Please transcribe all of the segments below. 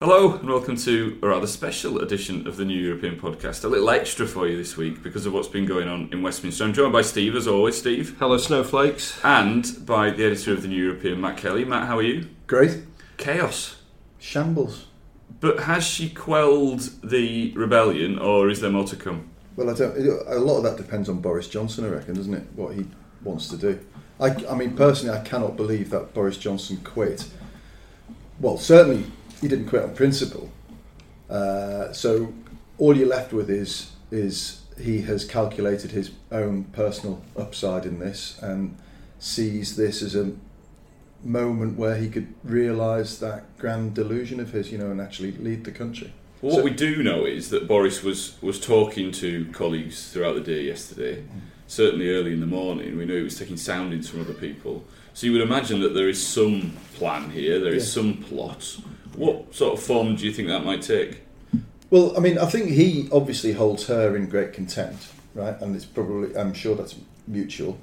Hello and welcome to a rather special edition of the New European Podcast. A little extra for you this week because of what's been going on in Westminster. I'm joined by Steve, as always, Steve, Hello, snowflakes. and by the editor of the New European, Matt Kelly. Matt, how are you? Great. Chaos. Shambles. But has she quelled the rebellion or is there more to come? Well, I don't. A lot of that depends on Boris Johnson, I reckon, doesn't it? What he wants to do. I, I mean, personally, I cannot believe that Boris Johnson quit. Well, certainly he didn't quit on principle. Uh, so all you're left with is is he has calculated his own personal upside in this and sees this as a moment where he could realise that grand delusion of his, you know, and actually lead the country. Well, what So- we do know is that Boris was, was talking to colleagues throughout the day yesterday, certainly early in the morning. We knew he was taking soundings from other people. So you would imagine that there is some plan here, there is Yeah. some plot. What sort of form do you think that might take? Well, I mean, I think he obviously holds her in great contempt, right? And it's probably, I'm sure that's mutual.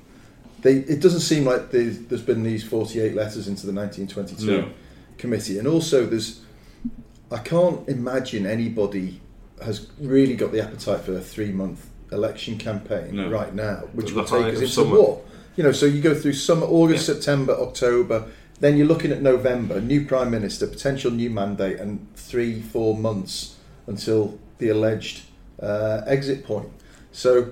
They, it doesn't seem like there's, there's been these 48 letters into the 1922 No. committee. And also, there's, I can't imagine anybody has really got the appetite for a three month election campaign No. right now, which At will take us into summer. war. You know, so you go through summer, August, September, October, then you're looking at November, new prime minister, potential new mandate, and three, four months until the alleged uh, exit point. So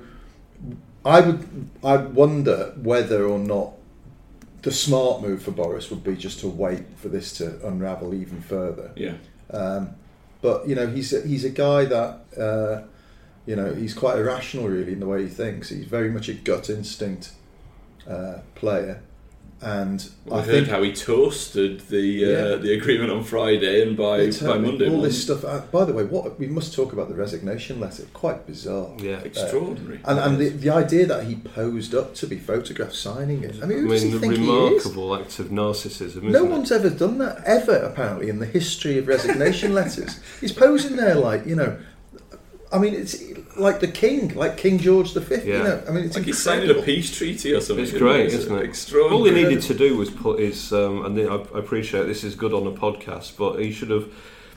I would, I wonder whether or not the smart move for Boris would be just to wait for this to unravel even further. Yeah. Um, but you know, he's a, he's a guy that uh, you know he's quite irrational really in the way he thinks. He's very much a gut instinct uh, player, and Well, I we heard how he toasted the uh, Yeah. the agreement on Friday, and by, by uh, Monday, all wasn't this stuff. Uh, by the way, what we must talk about the resignation letter. Quite bizarre. Yeah. extraordinary. And, and the, the idea that he posed up to be photographed signing it. I mean, I who does mean, he the think he is? remarkable act of narcissism, isn't No it? one's ever done that ever, apparently, in the history of resignation letters. He's posing there like you know. I mean, it's like the king, like King George V. You Yeah. know, I mean, it's like he's incredible. signing a peace treaty or something. It's great, It's isn't it? Extraordinary. All he needed to do was put his, um, and I I appreciate this is good on a podcast, but he should have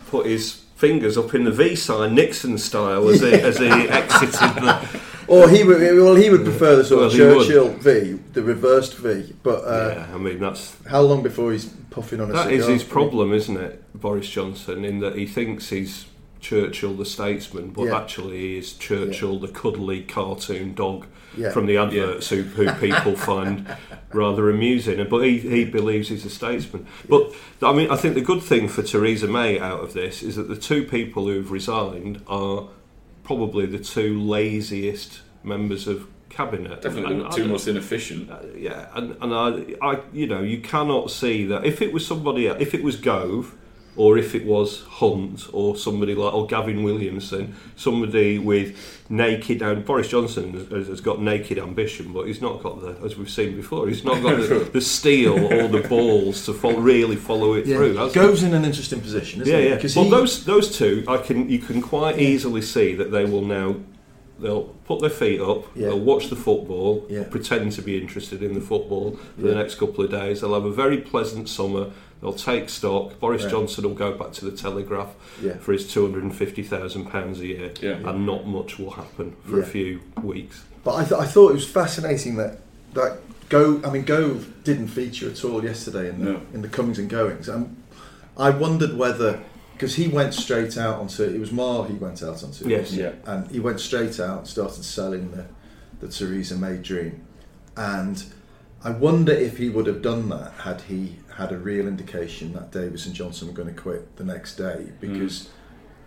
put his fingers up in the V sign, Nixon style, as he, as he exited the. Or he would, well, he would prefer the sort Well, of. Churchill V, the reversed V. But uh, yeah, I mean, that's. how long before he's puffing on a That cigar? is his problem, isn't it, Boris Johnson, in that he thinks he's Churchill the statesman, but Yeah. actually he is Churchill the cuddly cartoon dog Yeah. from the adverts who, who people find rather amusing. But he, he believes he's a statesman. But I mean, I think the good thing for Theresa May out of this is that the two people who've resigned are probably the two laziest members of cabinet. Definitely And the I two don't- most inefficient. Uh, yeah, and, and I, I, you know, you cannot see that if it was somebody, if it was Gove, or if it was Hunt, or somebody like, or Gavin Williamson, somebody with naked, and Boris Johnson has, has got naked ambition, but he's not got the, as we've seen before, he's not got the, the steel or the balls to fo- really follow it Yeah, through. has he? goes in an interesting position, isn't Yeah, he? yeah. 'Cause Well, he- those those two, I can you can quite easily see that they will now. They'll put their feet up. Yeah. They'll watch the football. Yeah. Pretend to be interested in the football for the next couple of days. They'll have a very pleasant summer. They'll take stock. Boris Right. Johnson will go back to the Telegraph Yeah. for his two hundred and fifty thousand pounds a year, Yeah. and not much will happen for a few weeks. But I, th- I thought it was fascinating that that Go. I mean, Gove didn't feature at all yesterday in the No. in the comings and goings. And I wondered whether because he went straight out onto it was Marr he went out onto Yes. Yeah. and he went straight out and started selling the the Theresa May dream and I wonder if he would have done that had he had a real indication that Davis and Johnson were going to quit the next day mm. because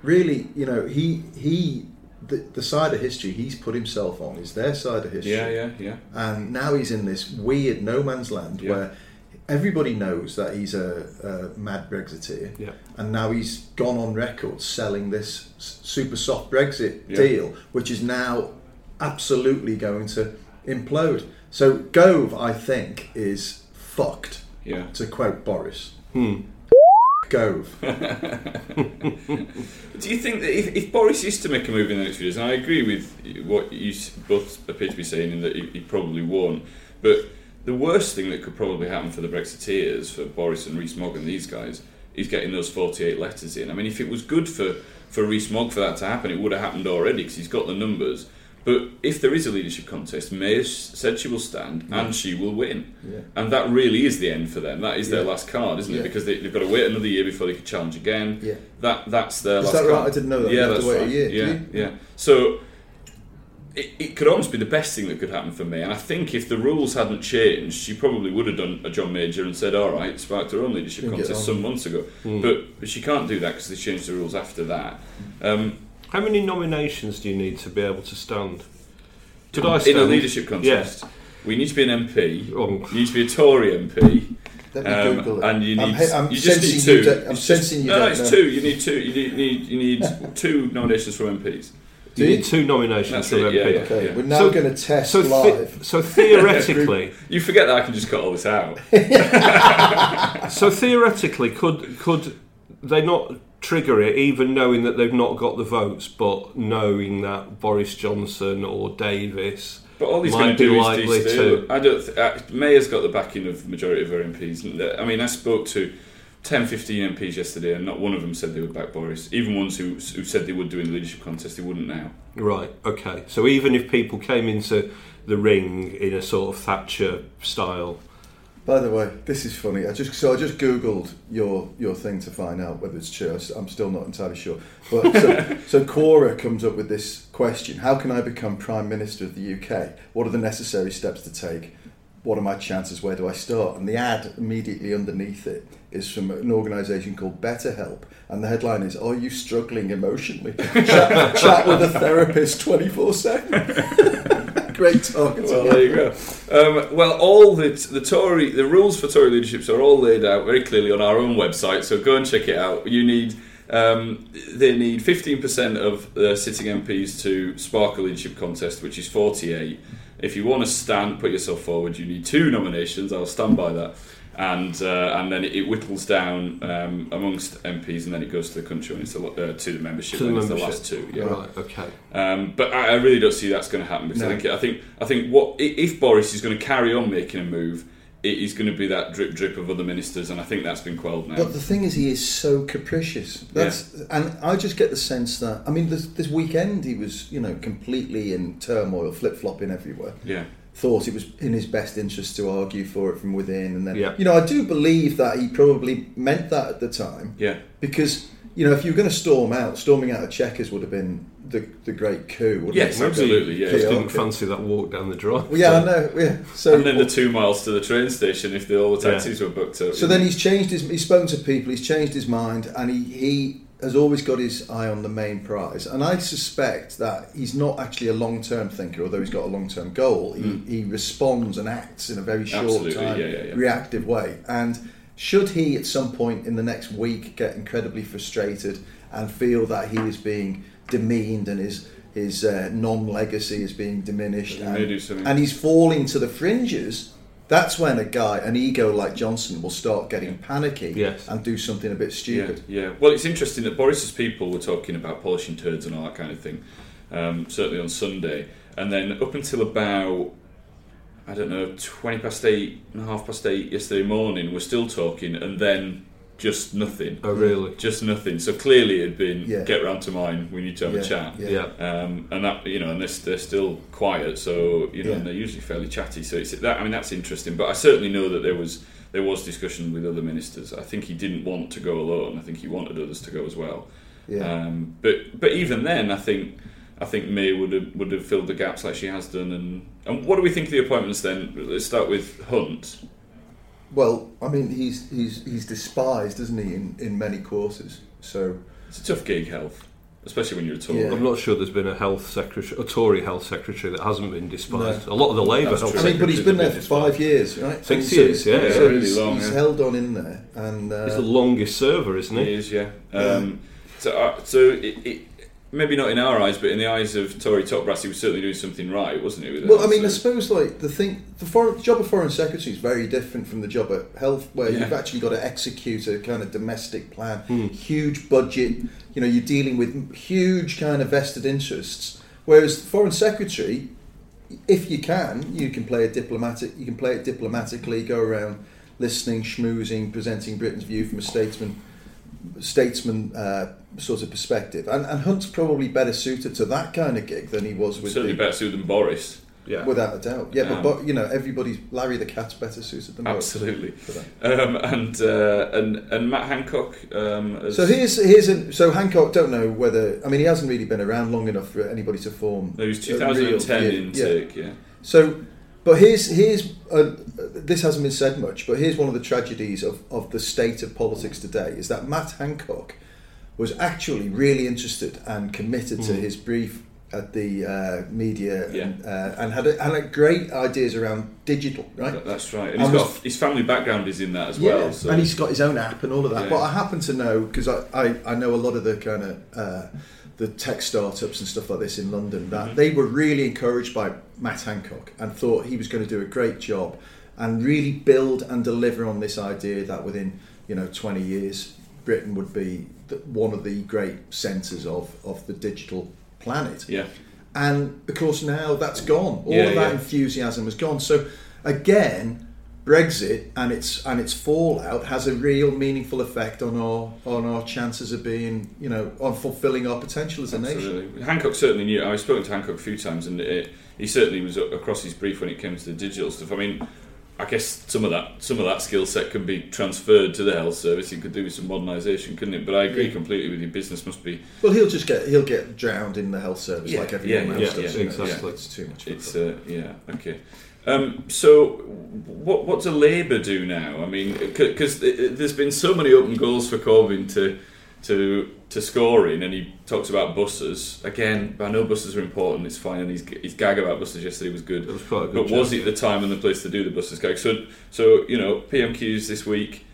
really you know he he the, the side of history he's put himself on is their side of history Yeah, yeah, yeah. and now he's in this weird no man's land Yeah. where everybody knows that he's a, a mad Brexiteer, Yeah. and now he's gone on record selling this super soft Brexit Yeah. deal, which is now absolutely going to implode. So Gove, I think, is fucked. Yeah. To quote Boris, Hmm. Gove. Do you think that if, if Boris is to make a move in the next few years, and I agree with what you both appear to be saying, in that he, he probably won't, but the worst thing that could probably happen for the Brexiteers, for Boris and Rees Mogg and these guys, is getting those 48 letters in. I mean, if it was good for, for Rees Mogg for that to happen, it would have happened already because he's got the numbers. But if there is a leadership contest, May has said she will stand and she will win. Yeah. And that really is the end for them. That is their last card, isn't Yeah. it? Because they, they've got to wait another year before they can challenge again. Yeah. That that's their Is last that right? card. I didn't know that. Yeah, that's wait a right. year, Yeah, yeah. So it, it could almost be the best thing that could happen for me. And I think if the rules hadn't changed, she probably would have done a John Major and said, "All right, sparked her own leadership contest some months ago." But, but she can't do that because they changed the rules after that. Um, How many nominations do you need to be able to stand? Could I in a leadership contest, Yeah. we need to be an MP. Oh. You need to be a Tory MP. Let me Um, Google it. and you need, I'm, he- I'm you just sensing need two. you. Don't, I'm It's sensing you. No, don't it's know. two. You need two. You need, need you need two nominations from MPs. You Do you? need two nominations That's from it, yeah, MP. yeah. Okay, we're now So- going to test So, the- live. so theoretically, You forget that I can just cut all this out. so theoretically, could could they not trigger it, even knowing that they've not got the votes, but knowing that Boris Johnson or Davis But all he's might going to be do likely is to? I don't. Th- uh, May has got the backing of the majority of her MPs. I mean, I spoke to 10, 15 MPs yesterday, and not one of them said they would back Boris. Even ones who who said they would do in the leadership contest, they wouldn't now. Right. Okay. So even if people came into the ring in a sort of Thatcher style, By the way, this is funny. I just so I just googled your your thing to find out whether it's true. I'm still not entirely sure. But so, so Quora comes up with this question: How can I become Prime Minister of the UK? What are the necessary steps to take? What are my chances? Where do I start? And the ad immediately underneath it is from an organisation called BetterHelp, and the headline is: Are you struggling emotionally? chat, chat with a therapist twenty four seven. Great targeting. Well, there you go. Um, well, all the the Tory the rules for Tory leaderships are all laid out very clearly on our own website. So go and check it out. You need um, they need fifteen percent of the sitting MPs to spark a leadership contest, which is forty eight. If you want to stand, put yourself forward. You need two nominations. I'll stand by that. And uh, and then it, it whittles down um, amongst MPs, and then it goes to the country, and it's the, lo- uh, to the membership. To the and it's membership. the last two. Yeah. right? Okay. Um, but I, I really don't see that's going to happen because I think I think I think what if Boris is going to carry on making a move, it is going to be that drip drip of other ministers, and I think that's been quelled now. But the thing is, he is so capricious. That's and I just get the sense that I mean, this, this weekend he was, you know, completely in turmoil, flip flopping everywhere. yeah, Thought it was in his best interest to argue for it from within, and then Yeah. you know, I do believe that he probably meant that at the time. yeah, Because you know, if you were going to storm out, storming out of Chequers would have been the the great coup. Wouldn't Yes, it? absolutely, yeah. Just didn't fancy that walk down the drive. Well, yeah, I know. Yeah. So and then the two miles to the train station if the, all the Yeah. taxis were booked up. So then he's changed his. He's spoken to people. He's changed his mind, and he he has always got his eye on the main prize. And I suspect that he's not actually a long term thinker, although he's got a long term goal. He, he responds and acts in a very short Absolutely, time, yeah, yeah, yeah. reactive way. And should he at some point in the next week get incredibly frustrated and feel that he is being demeaned and his his uh, non legacy is being diminished, and, may do something. and he's falling to the fringes. That's when a guy, an ego like Johnson, will start getting panicky Yes. and do something a bit yeah, stupid. yeah. Well, it's interesting that Boris's people were talking about polishing turds and all that kind of thing, um, certainly on Sunday, and then up until about. I don't know, 20 past eight and half past eight yesterday morning, we're still talking, and then just nothing. Oh, really? Just nothing. So clearly, it had been Yeah. get round to mine. We need to have Yeah, a chat. yeah. Yeah. Um, and that you know, and they're, they're still quiet. So you know, Yeah. and they're usually fairly chatty. So it's that. I mean, that's interesting. But I certainly know that there was there was discussion with other ministers. I think he didn't want to go alone. I think he wanted others to go as well. Yeah. Um, but but even then, I think I think May would have would have filled the gaps like she has done. And and what do we think of the appointments then? Let's start with Hunt. Well, I mean, he's he's he's despised, isn't he, in, in many courses? So It's a tough gig, health, especially when you're a Tory. Yeah. I'm not sure there's been a health secretary, a Tory health secretary that hasn't been despised. A lot of the Labour health true. I mean, but he's been there have for five years, right? Six And so- years, yeah, yeah, so really he's, long, he's yeah. held on in there, and uh, He's the longest server, isn't He he? is, yeah. Um, so, uh, so it, it, maybe not in our eyes, but in the eyes of Tory top brass, he was certainly doing something right, wasn't he? Well, I mean, I suppose like the thing, the foreign the job of foreign secretary is very different from the job at health, where Yeah. you've actually got to execute a kind of domestic plan, Hmm. huge budget. You know, you're dealing with huge kind of vested interests. Whereas the foreign secretary, if you can, you can play a diplomatic. You can play it diplomatically, go around listening, schmoozing, presenting Britain's view from a statesman statesman uh, sort of perspective. And, and Hunt's probably better suited to that kind of gig than he was with certainly the, better suited than Boris. Yeah. Without a doubt, yeah. Um, but, but you know, everybody's Larry the Cat's better suited than Boris Absolutely. for that. Um, and, uh, and and Matt Hancock. Um, So here's here's a, so Hancock. Don't know whether I mean he hasn't really been around long enough for anybody to form. no, he was a real 2010 view. intake. Yeah. So, but here's here's uh, this hasn't been said much, but here's one of the tragedies of, of the state of politics today is that Matt Hancock was actually really interested and committed to his brief at the uh, media Yeah. and, uh, and had a, and had great ideas around digital, right? That's right. And And he's was- got his family background is in that as Yeah, well. So. and he's got his own app and all of that. Yeah. But I happen to know because I, I, I know a lot of the kind of uh, the tech startups and stuff like this in London that Mm-hmm. they were really encouraged by Matt Hancock and thought he was going to do a great job and really build and deliver on this idea that within you know 20 years Britain would be one of the great centres of, of the digital planet. yeah. And of course, now that's gone. All Yeah, of that yeah. enthusiasm has gone. So again, Brexit and its and its fallout has a real meaningful effect on our on our chances of being, you know, on fulfilling our potential as a nation. Hancock certainly knew. I've spoken to Hancock a few times, and uh he certainly was across his brief when it came to the digital stuff. I mean, I guess some of that some of that skill set can be transferred to the health service. He could do with some modernisation, couldn't it? But I agree Yeah. completely with you. Business must be. Well, he'll just get he'll get drowned in the health service Yeah, like everyone yeah, else yeah, does. yeah, exactly. It's too much. It's uh, yeah okay. Um, so, what what do Labour do now? I mean, because there's been so many open goals for Corbyn to to to score in, and he talks about buses again. I know buses are important; it's fine. And his his gag about buses yesterday was good. It was quite a good but was it the time and the place to do the buses gag? So, so you know, PMQs this week.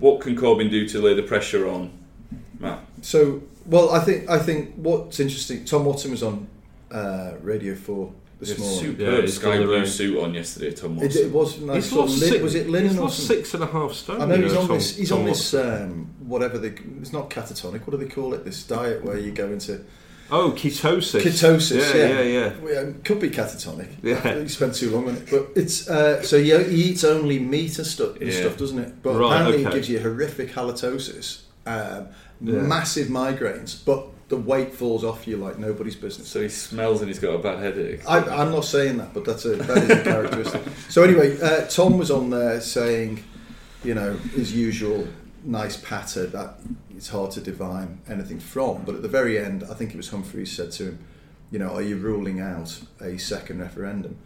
What can Corbyn do to lay the pressure on Matt? So, well, I think I think what's interesting. Tom Watson was on uh, Radio Four this He morning. superb Yeah, sky blue right- suit on yesterday, Tom It, Watson. it was nice. He's lost lin- six, was it linen he's or lost something? six and a half stone. I know you he's on Tom- this. He's Tom on this. Um, whatever they. It's not catatonic. What do they call it? This diet where you go into oh, ketosis. ketosis. Yeah, Yeah, yeah, yeah. Well, could be catatonic. Yeah. You spend too long on it, but it's uh, so he, he eats only meat and stuff, and Yeah. stuff, doesn't it? But Right, apparently it gives you horrific halitosis, um, Yeah. massive migraines, but the weight falls off you like nobody's business. So he smells and he's got a bad headache. I, I'm not saying that, but that's a that is a characteristic. So anyway, uh, Tom was on there saying, you know, his usual nice patter that it's hard to divine anything from. But at the very end, I think it was Humphrys said to him, you know, are you ruling out a second referendum?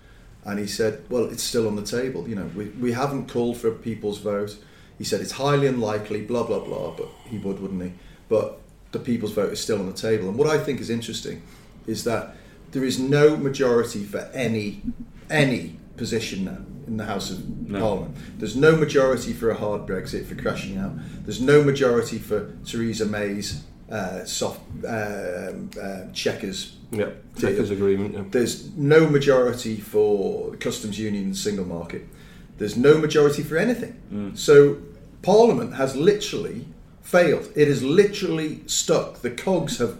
And he said, well, it's still on the table. You know, we, we haven't called for a people's vote. He said it's highly unlikely, blah blah blah. But he would, wouldn't he? But the people's vote is still on the table. And what I think is interesting is that there is no majority for any any position now in the House of No. Parliament. There's no majority for a hard Brexit for crashing out. There's no majority for Theresa May's uh, soft um, uh, Chequers. Yeah, Chequers agreement. There's no majority for customs union and single market. There's no majority for anything. So Parliament has literally failed. It has literally stuck. The cogs have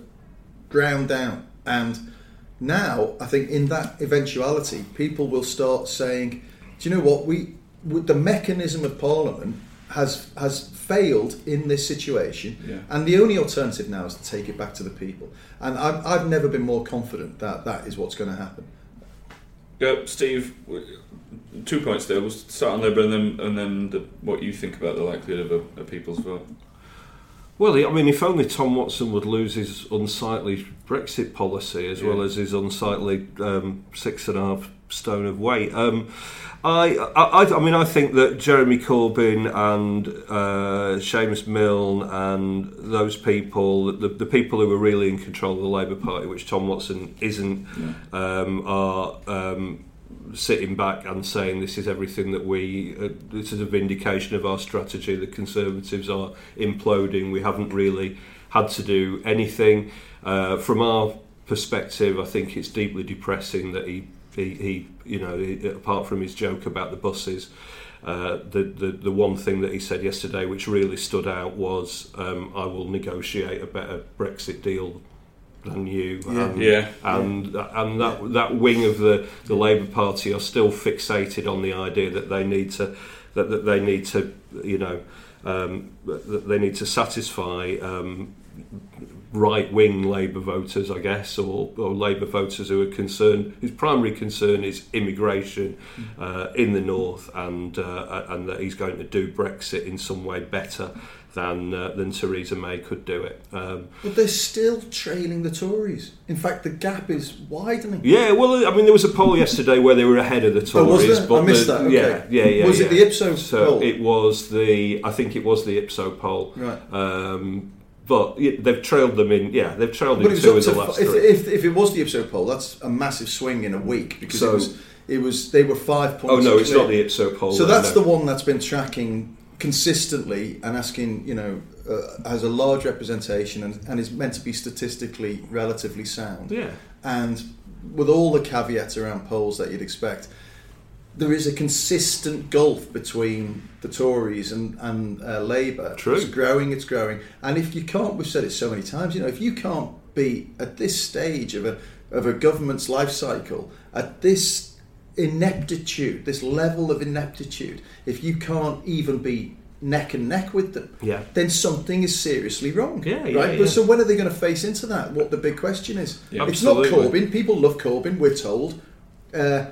ground down. And now, I think in that eventuality, people will start saying, do you know what? We, the mechanism of Parliament has has failed in this situation, Yeah. and the only alternative now is to take it back to the people. And I've, I've never been more confident that that is what's going to happen. Yeah, Steve, two points there. We'll start on Labour and then, and then the, what you think about the likelihood of a, a people's vote. Well, I mean, if only Tom Watson would lose his unsightly Brexit policy as well as his unsightly um, six and a half stone of weight. Um, I, I, I mean, I think that Jeremy Corbyn and uh, Seamus Milne and those people, the, the people who are really in control of the Labour Party, which Tom Watson isn't, um, are. Um, sitting back and saying this is everything that we uh, this is a vindication of our strategy the conservatives are imploding we haven't really had to do anything. Uh, from our perspective I think it's deeply depressing that he he, he you know he, apart from his joke about the buses uh, the, the the one thing that he said yesterday which really stood out was um, I will negotiate a better Brexit deal than you Yeah. and, Yeah. and and that that wing of the, the Labour Party are still fixated on the idea that they need to that, that they need to you know um, that they need to satisfy um, right wing Labour voters, I guess, or, or Labour voters who are concerned whose primary concern is immigration uh, in the north and uh, and that he's going to do Brexit in some way better than uh, than Theresa May could do it. Um, But they're still trailing the Tories. In fact, the gap is widening. Yeah, well, I mean, there was a poll yesterday where they were ahead of the Tories. Oh, was there? But I missed the- that, okay. Yeah, yeah, yeah. Was it yeah. the Ipsos so poll? It was the. I think it was the Ipso poll. Right. Um, but they've trailed them in. Yeah, they've trailed But in two of the last if, three. if, if it was the Ipso poll, that's a massive swing in a week because So- it was it was they were five points. oh no, it's clear. not the Ipso poll. So that's no. the one that's been tracking consistently and asking, you know, uh, has a large representation and, and is meant to be statistically relatively sound. Yeah. And with all the caveats around polls that you'd expect, there is a consistent gulf between the Tories and, and uh, Labour. True. It's growing, it's growing. And if you can't, we've said it so many times, you know, if you can't be at this stage of a, of a government's life cycle, at this ineptitude, this level of ineptitude, if you can't even be neck and neck with them, Yeah. then something is seriously wrong. Yeah, yeah, right. yeah. But so when are they going to face into that? What the big question is? Yeah. it's not Corbyn. People love Corbyn. We're told. Uh,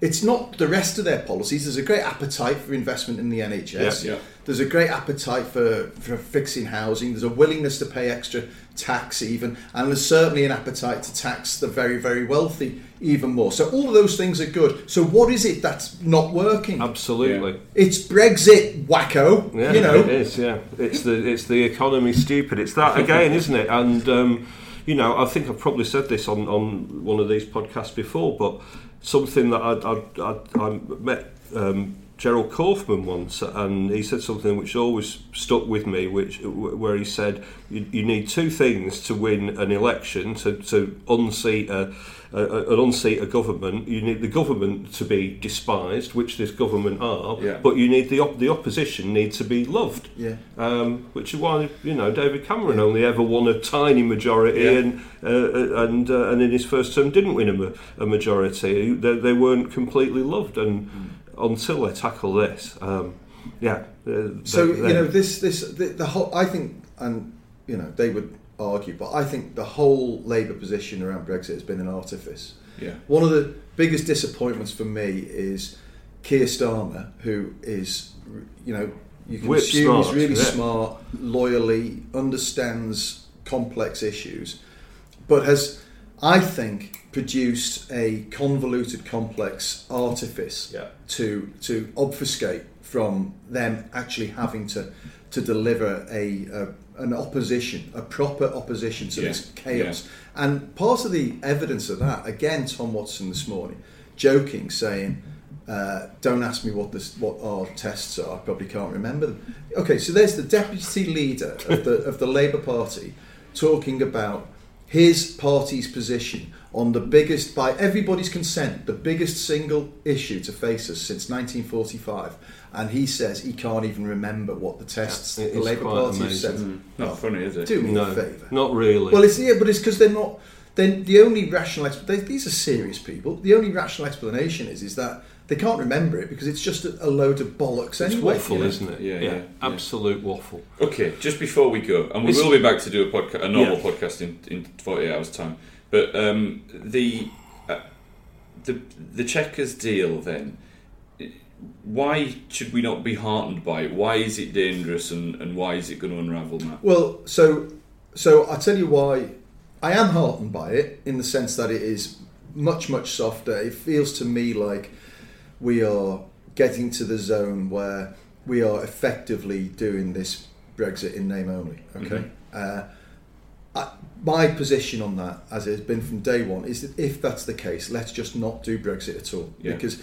it's not the rest of their policies. There's a great appetite for investment in the NHS. Yeah, yeah. There's a great appetite for, for fixing housing. There's a willingness to pay extra tax, even, and there's certainly an appetite to tax the very, very wealthy even more. So all of those things are good. So what is it that's not working? Absolutely. It's Brexit, wacko. Yeah, you know, it is. Yeah, it's the it's the economy stupid. It's that again, isn't it? And um, you know, I think I've probably said this on, on one of these podcasts before, but something that I I, I, I met um, Gerald Kaufman once, and he said something which always stuck with me, which where he said you, you need two things to win an election to to unseat a. A, an unseat a government, you need the government to be despised, which this government are, Yeah. but you need the op- the opposition need to be loved. Yeah. Um, which is why you know David Cameron only ever won a tiny majority, Yeah. and uh, and uh, and in his first term didn't win a, ma- a majority. They, they weren't completely loved, and until they tackle this, um, yeah. uh, So they- you know this this the, the whole I think and you know they would argue, but I think the whole Labour position around Brexit has been an artifice. Yeah. One of the biggest disappointments for me is Keir Starmer, who is you know you can Whip assume smart, he's really yeah. smart, loyally understands complex issues, but has I think produced a convoluted, complex artifice Yeah. to to obfuscate from them actually having to to deliver a, a an opposition, a proper opposition to Yeah. this chaos. And part of the evidence of that, again, Tom Watson this morning, joking, saying, uh, "Don't ask me what this what our tests are. I probably can't remember them." Okay, so there's the deputy leader of the of the Labour Party talking about his party's position on the biggest, by everybody's consent, the biggest single issue to face us since 1945. And he says he can't even remember what the tests Yeah, the Labour quite Party have said. amazing. Hmm. Not funny, is it? Do me no, a favour. not really. Well, it's yeah, but it's because they're not then the only rational explanation, these are serious people, the only rational explanation is, is that they can't remember it because it's just a, a load of bollocks It's waffle, you know? isn't it? Yeah, yeah, yeah. absolute waffle. Okay, just before we go, and we It's- will be back to do a podcast, a normal Yeah. podcast in, in forty eight hours time. But um, the uh, the the Chequers deal then. Why should we not be heartened by it? Why is it dangerous, and, and why is it going to unravel, Matt? Well, so so I tell you why I am heartened by it in the sense that it is much much softer. It feels to me like we are getting to the zone where we are effectively doing this Brexit in name only. Okay. Uh, I, my position on that, as it has been from day one, is that if that's the case, let's just not do Brexit at all. Yeah. Because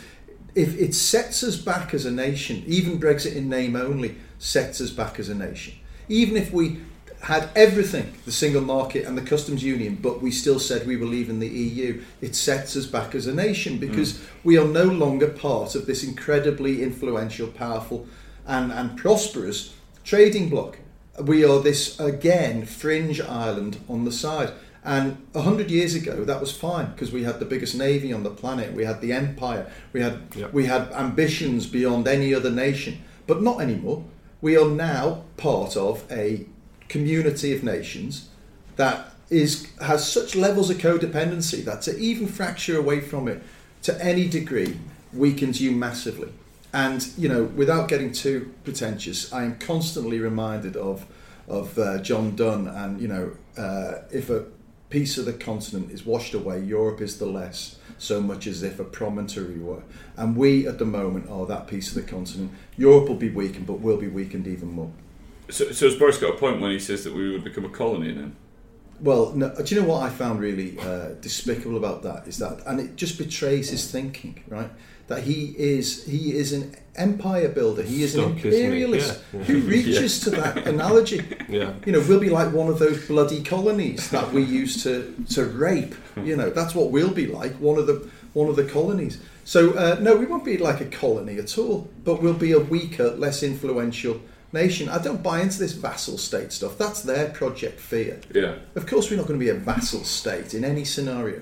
if it sets us back as a nation, even Brexit in name only sets us back as a nation. Even if we had everything, the single market and the customs union, but we still said we were leaving the EU, it sets us back as a nation because mm. we are no longer part of this incredibly influential, powerful, and, and prosperous trading bloc. We are this, again, fringe island on the side. And a hundred years ago, that was fine because we had the biggest navy on the planet. We had the empire. We had Yep. we had ambitions beyond any other nation, but not anymore. We are now part of a community of nations that is has such levels of codependency that to even fracture away from it to any degree weakens you massively. And you know, without getting too pretentious, I am constantly reminded of of uh, John Donne, and you know, uh, if a piece of the continent is washed away, Europe is the less, so much as if a promontory were. And we, at the moment, are that piece of the continent. Europe will be weakened, but we'll be weakened even more. So, so has Boris got a point when he says that we would become a colony then? Well, no, do you know what I found really uh, despicable about that is that, and it just betrays his thinking, right? That he is he is an empire builder. He is an Stuck, isn't he? imperialist Yeah. who reaches to that analogy. Yeah. You know, we'll be like one of those bloody colonies that we used to to rape. You know, that's what we'll be like. One of the one of the colonies. So uh, no, we won't be like a colony at all. But we'll be a weaker, less influential nation. I don't buy into this vassal state stuff. That's their project fear. Yeah. Of course, we're not going to be a vassal state in any scenario,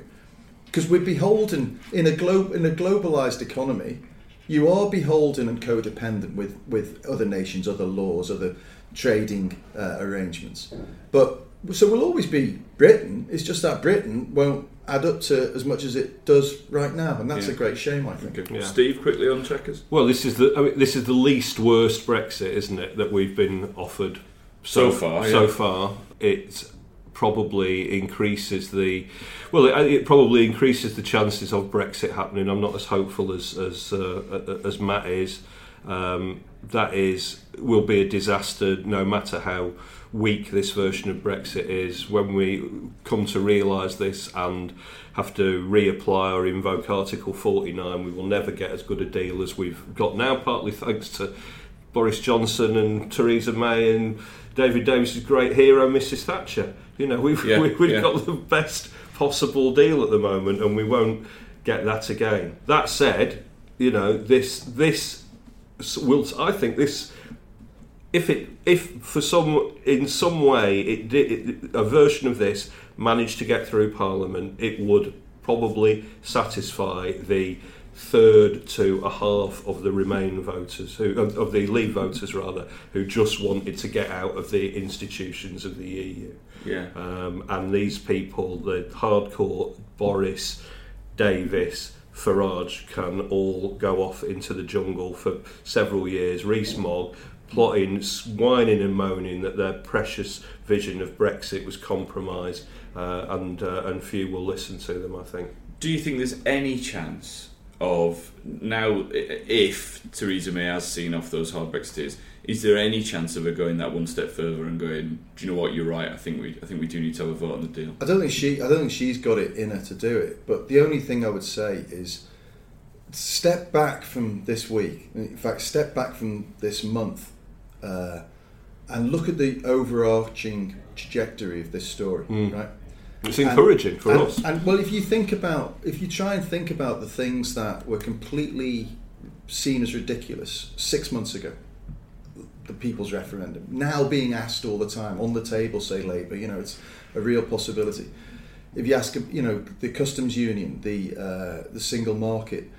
because we're beholden in a glo- in a globalized economy. You are beholden and codependent with with other nations, other laws, other trading uh, arrangements. But so we'll always be Britain. It's just that Britain won't add up to as much as it does right now, and that's Yeah. a great shame. I think. Okay. Yeah. Steve, quickly on Chequers. Well, this is the I mean, this is the least worst Brexit, isn't it, that we've been offered So far, So yeah. far, it probably increases the well, it, it probably increases the chances of Brexit happening. I'm not as hopeful as as uh, as Matt is. Um, that is will be a disaster, no matter how weak this version of Brexit is. When we come to realise this and have to reapply or invoke Article 49, we will never get as good a deal as we've got now. Partly thanks to Boris Johnson and Theresa May and David Davis's great hero, Mrs Thatcher. You know, we've Yeah, we, we've yeah. got the best possible deal at the moment, and we won't get that again. That said, you know, this this will I think this if it if for some in some way it did it, a version of this managed to get through Parliament, it would probably satisfy the third to a half of the Remain voters who of, the Leave voters rather who just wanted to get out of the institutions of the EU. Yeah. Um, and these people, the hardcore Boris, Davis, Farage, can all go off into the jungle for several years. Rees-Mogg plotting, s- whining and moaning that their precious vision of Brexit was compromised, uh, and uh, and few will listen to them. I think. Do you think there's any chance of now, if Theresa May has seen off those hard Brexiteers, is there any chance of her going that one step further and going, "Do you know what? You're right. I think we, I think we do need to have a vote on the deal." I don't think she. I don't think she's got it in her to do it. But the only thing I would say is step back from this week. In fact, step back from this month, uh, and look at the overarching trajectory of this story. Right. It's encouraging for and, us. And well, if you think about, if you try and think about the things that were completely seen as ridiculous six months ago, the people's referendum, now being asked all the time on the table, say Labour, you know, it's a real possibility. if you ask, you know, the customs union, the uh, the single market,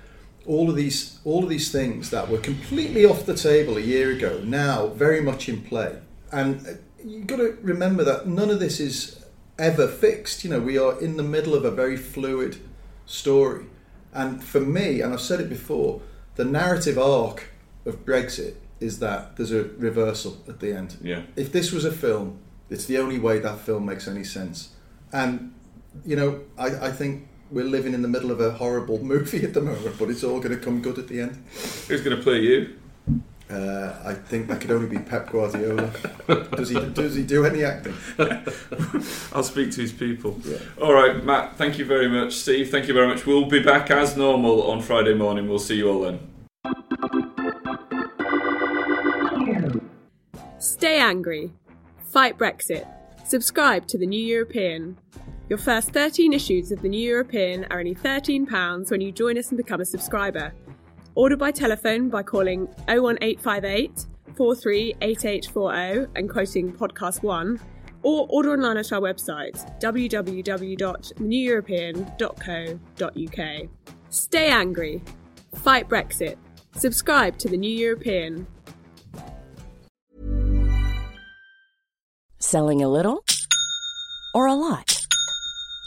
all of these all of these things that were completely off the table a year ago now very much in play, and uh, you've got to remember that none of this is ever fixed. You know, we are in the middle of a very fluid story, and for me, and I've said it before, the narrative arc of Brexit is that there's a reversal at the end. Yeah. If this was a film, it's the only way that film makes any sense. And you know, I, I think we're living in the middle of a horrible movie at the moment, but it's all going to come good at the end. Who's going to play you? Uh, I think that could only be Pep Guardiola. does he does he do any acting? I'll speak to his people. Yeah. All right, Matt. Thank you very much. Steve, thank you very much. We'll be back as normal on Friday morning. We'll see you all then. Stay angry. Fight Brexit. Subscribe to The New European. Your first 13 issues of The New European are only £13 when you join us and become a subscriber. Order by telephone by calling 01858 438840 and quoting podcast 1, or order online at our website www.theneweuropean.co.uk. Stay angry. Fight Brexit. Subscribe to The New European. Selling a little or a lot?